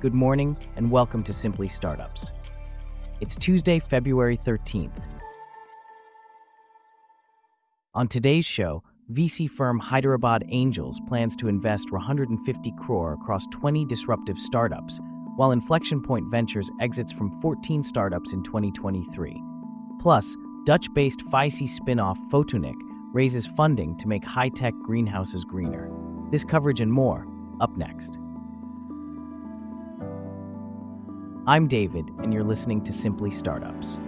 Good morning, and welcome to Simply Startups. It's Tuesday, February 13th. On today's show, VC firm Hyderabad Angels plans to invest 150 crore across 20 disruptive startups, while Inflection Point Ventures exits from 14 startups in 2023. Plus, Dutch-based PHYSEE spin-off FOTONIQ raises funding to make high-tech greenhouses greener. This coverage and more, up next. I'm David, and you're listening to Simply Startups.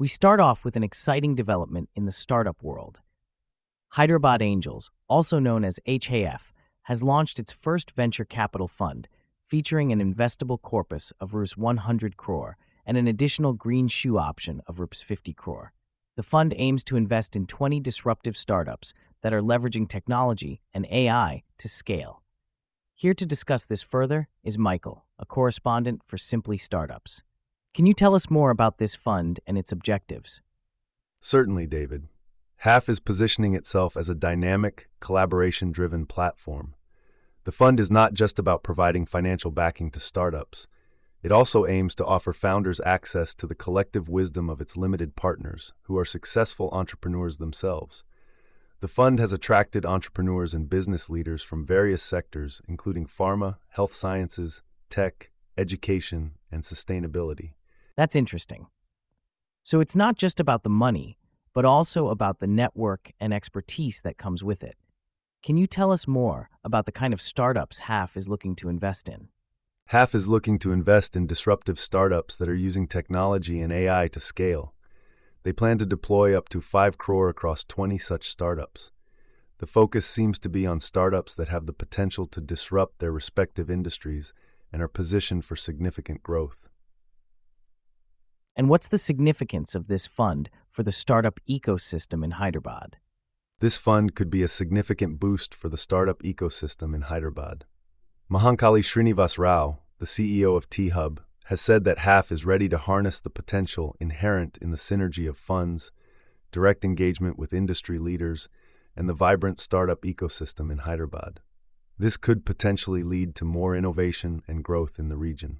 We start off with an exciting development in the startup world. Hyderabad Angels, also known as HAF, has launched its first venture capital fund, featuring an investable corpus of Rs 100 crore and an additional green shoe option of Rs 50 crore. The fund aims to invest in 20 disruptive startups that are leveraging technology and AI to scale. Here to discuss this further is Michael, a correspondent for Simply Startups. Can you tell us more about this fund and its objectives? Certainly, David. HAF is positioning itself as a dynamic, collaboration driven platform. The fund is not just about providing financial backing to startups. It also aims to offer founders access to the collective wisdom of its limited partners, who are successful entrepreneurs themselves. The fund has attracted entrepreneurs and business leaders from various sectors, including pharma, health sciences, tech, education, and sustainability. That's interesting. So it's not just about the money, but also about the network and expertise that comes with it. Can you tell us more about the kind of startups HAF is looking to invest in? HAF is looking to invest in disruptive startups that are using technology and AI to scale. They plan to deploy up to 5 crore across 20 such startups. The focus seems to be on startups that have the potential to disrupt their respective industries and are positioned for significant growth. And what's the significance of this fund for the startup ecosystem in Hyderabad? This fund could be a significant boost for the startup ecosystem in Hyderabad. Mahankali Srinivas Rao, the CEO of T Hub, has said that HAF is ready to harness the potential inherent in the synergy of funds, direct engagement with industry leaders, and the vibrant startup ecosystem in Hyderabad. This could potentially lead to more innovation and growth in the region.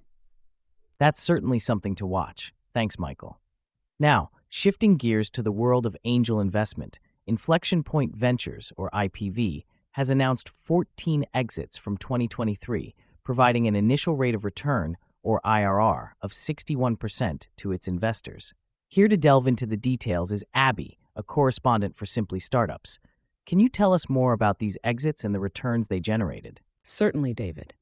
That's certainly something to watch. Thanks, Michael. Now, shifting gears to the world of angel investment, Inflection Point Ventures, or IPV, has announced 14 exits from 2023, providing an initial rate of return or IRR, of 61% to its investors. Here to delve into the details is Abby, a correspondent for Simply Startups. Can you tell us more about these exits and the returns they generated? Certainly, David.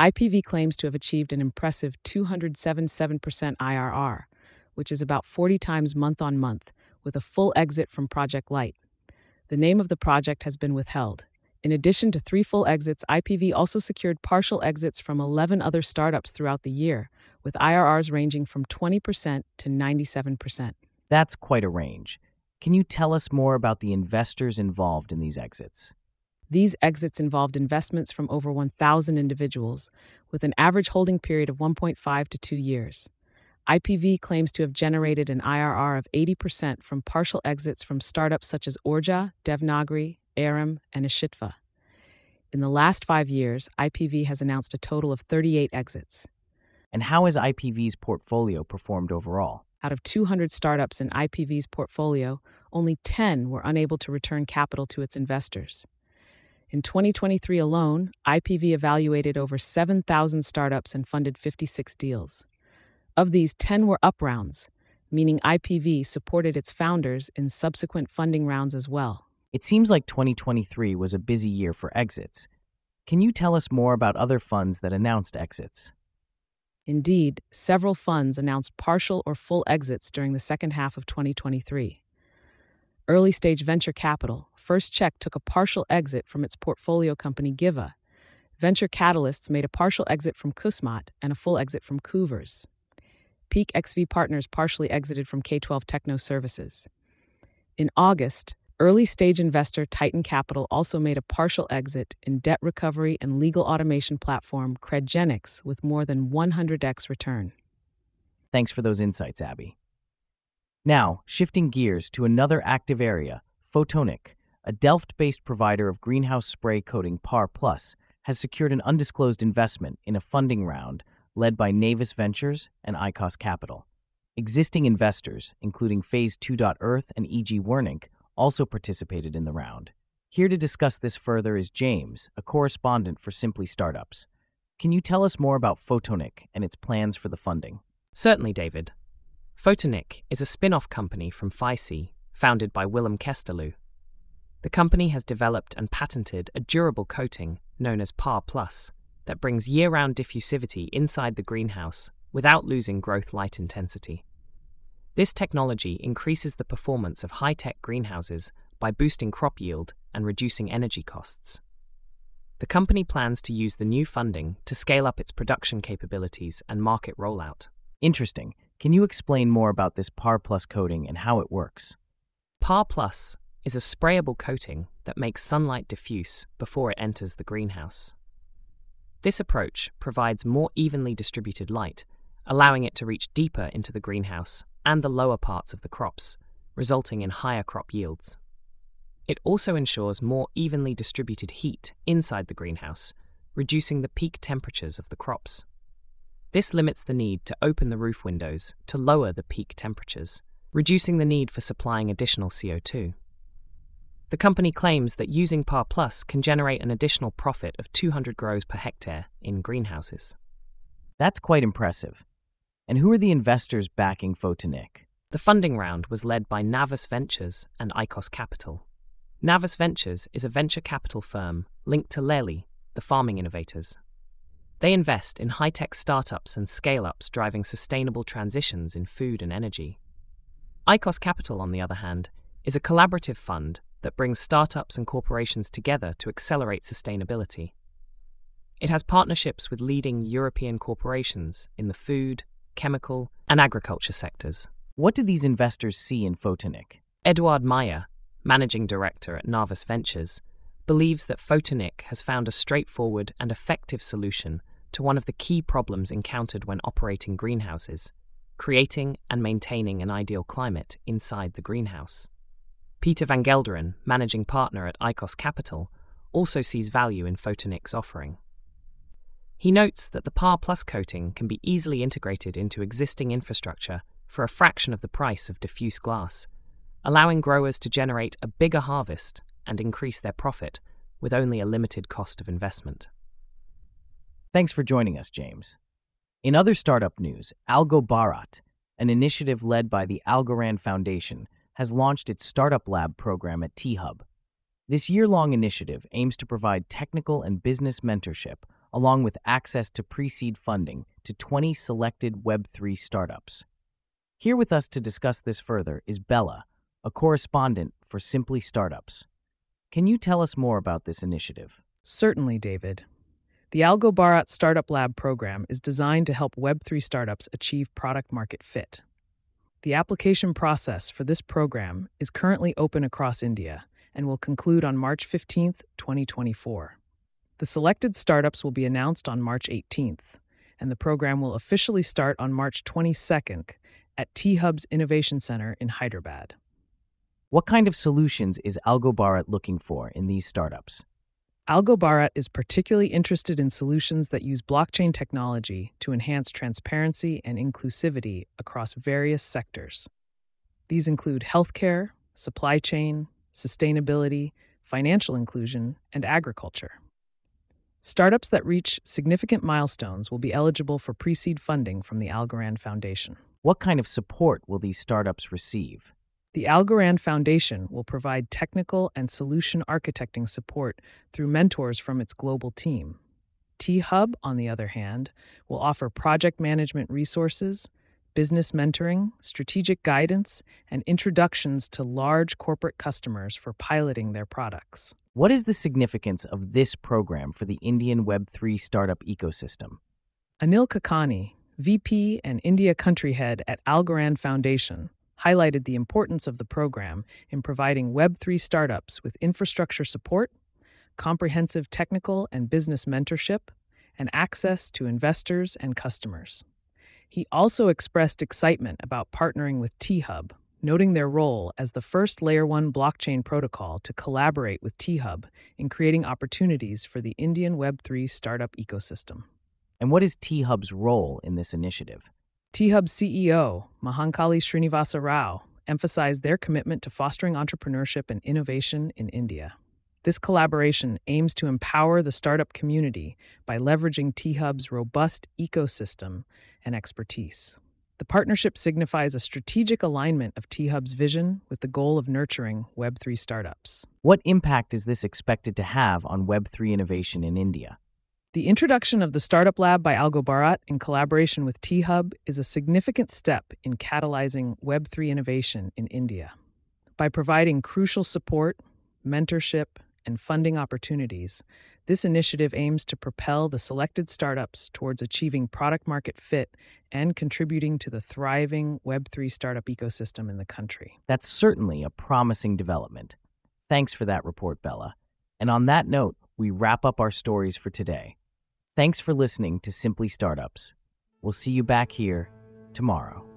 IPV claims to have achieved an impressive 277% IRR, which is about 40 times month on month, with a full exit from Project Light. The name of the project has been withheld, in addition to three full exits, IPV also secured partial exits from 11 other startups throughout the year, with IRRs ranging from 20% to 97%. That's quite a range. Can you tell us more about the investors involved in these exits? These exits involved investments from over 1,000 individuals, with an average holding period of 1.5 to 2 years. IPV claims to have generated an IRR of 80% from partial exits from startups such as Orja, Devnagari, Aram, and Ashitva. In the last five years, IPV has announced a total of 38 exits. And how has IPV's portfolio performed overall? Out of 200 startups in IPV's portfolio, only 10 were unable to return capital to its investors. In 2023 alone, IPV evaluated over 7,000 startups and funded 56 deals. Of these, 10 were up rounds, meaning IPV supported its founders in subsequent funding rounds as well. It seems like 2023 was a busy year for exits. Can you tell us more about other funds that announced exits? Indeed, several funds announced partial or full exits during the second half of 2023. Early stage venture capital, First Cheque took a partial exit from its portfolio company Giva. Venture Catalysts made a partial exit from Kusmat and a full exit from Coovers. Peak XV Partners partially exited from K12 Techno Services. In August, Early stage investor Titan Capital also made a partial exit in debt recovery and legal automation platform Credgenics with more than 100x return. Thanks for those insights, Abby. Now, shifting gears to another active area, FOTONIQ, a Delft based provider of greenhouse spray coating Par Plus, has secured an undisclosed investment in a funding round led by Navus Ventures and ICOS Capital. Existing investors, including Phase 2. Earth and E.G. Wernick, also participated in the round. Here to discuss this further is James, a correspondent for Simply Startups. Can you tell us more about FOTONIQ and its plans for the funding? Certainly, David. FOTONIQ is a spin off company from PHYSEE, founded by Willem Kesteloo. The company has developed and patented a durable coating known as PAR Plus that brings year round diffusivity inside the greenhouse without losing growth light intensity. This technology increases the performance of high tech greenhouses by boosting crop yield and reducing energy costs. The company plans to use the new funding to scale up its production capabilities and market rollout. Interesting. Can you explain more about this PAR Plus coating and how it works? PAR Plus is a sprayable coating that makes sunlight diffuse before it enters the greenhouse. This approach provides more evenly distributed light, allowing it to reach deeper into the greenhouse and the lower parts of the crops, resulting in higher crop yields. It also ensures more evenly distributed heat inside the greenhouse, reducing the peak temperatures of the crops. This limits the need to open the roof windows to lower the peak temperatures, reducing the need for supplying additional CO2. The company claims that using PAR Plus can generate an additional profit of 200 grows per hectare in greenhouses. That's quite impressive. And who are the investors backing FOTONIQ? The funding round was led by Navus Ventures and ICOS Capital. Navus Ventures is a venture capital firm linked to Lely, the farming innovators. They invest in high tech startups and scale ups driving sustainable transitions in food and energy. ICOS Capital, on the other hand, is a collaborative fund that brings startups and corporations together to accelerate sustainability. It has partnerships with leading European corporations in the food, chemical, and agriculture sectors. What do these investors see in FOTONIQ? Eduard Meyer, managing director at Navus Ventures, believes that FOTONIQ has found a straightforward and effective solution to one of the key problems encountered when operating greenhouses creating and maintaining an ideal climate inside the greenhouse. Peter van Gelderen, managing partner at ICOS Capital, also sees value in FOTONIQ's offering. He notes that the PAR Plus coating can be easily integrated into existing infrastructure for a fraction of the price of diffuse glass, allowing growers to generate a bigger harvest and increase their profit with only a limited cost of investment. Thanks for joining us, James. In other startup news, Algo Bharat, an initiative led by the Algorand Foundation, has launched its Startup Lab program at T Hub. This year long initiative aims to provide technical and business mentorship, along with access to pre seed funding to 20 selected Web3 startups. Here with us to discuss this further is Bella, a correspondent for Simply Startups. Can you tell us more about this initiative? Certainly, David. The Algo Bharat Startup Lab program is designed to help Web3 startups achieve product market fit. The application process for this program is currently open across India and will conclude on March 15, 2024. The selected startups will be announced on March 18th, and the program will officially start on March 22nd at T Hub's Innovation Center in Hyderabad. What kind of solutions is Algo Bharat looking for in these startups? Algo Bharat is particularly interested in solutions that use blockchain technology to enhance transparency and inclusivity across various sectors. These include healthcare, supply chain, sustainability, financial inclusion, and agriculture. Startups that reach significant milestones will be eligible for pre seed funding from the Algorand Foundation. What kind of support will these startups receive? The Algorand Foundation will provide technical and solution architecting support through mentors from its global team. T Hub, on the other hand, will offer project management resources, business mentoring, strategic guidance, and introductions to large corporate customers for piloting their products. What is the significance of this program for the Indian Web3 startup ecosystem? Anil Kakani, VP and India country head at Algorand Foundation, highlighted the importance of the program in providing Web3 startups with infrastructure support, comprehensive technical and business mentorship, and access to investors and customers. He also expressed excitement about partnering with T Hub, noting their role as the first Layer 1 blockchain protocol to collaborate with T Hub in creating opportunities for the Indian Web3 startup ecosystem. And what is T Hub's role in this initiative? T Hub CEO Mahankali Srinivasa Rao emphasized their commitment to fostering entrepreneurship and innovation in India. This collaboration aims to empower the startup community by leveraging T Hub's robust ecosystem and expertise. The partnership signifies a strategic alignment of T Hub's vision with the goal of nurturing Web3 startups. What impact is this expected to have on Web3 innovation in India? The introduction of the Startup Lab by Algo Bharat in collaboration with T Hub is a significant step in catalyzing Web3 innovation in India. By providing crucial support, mentorship, and funding opportunities, this initiative aims to propel the selected startups towards achieving product market fit and contributing to the thriving Web3 startup ecosystem in the country. That's certainly a promising development. Thanks for that report, Bella. And on that note, we wrap up our stories for today. Thanks for listening to Simply Startups. We'll see you back here tomorrow.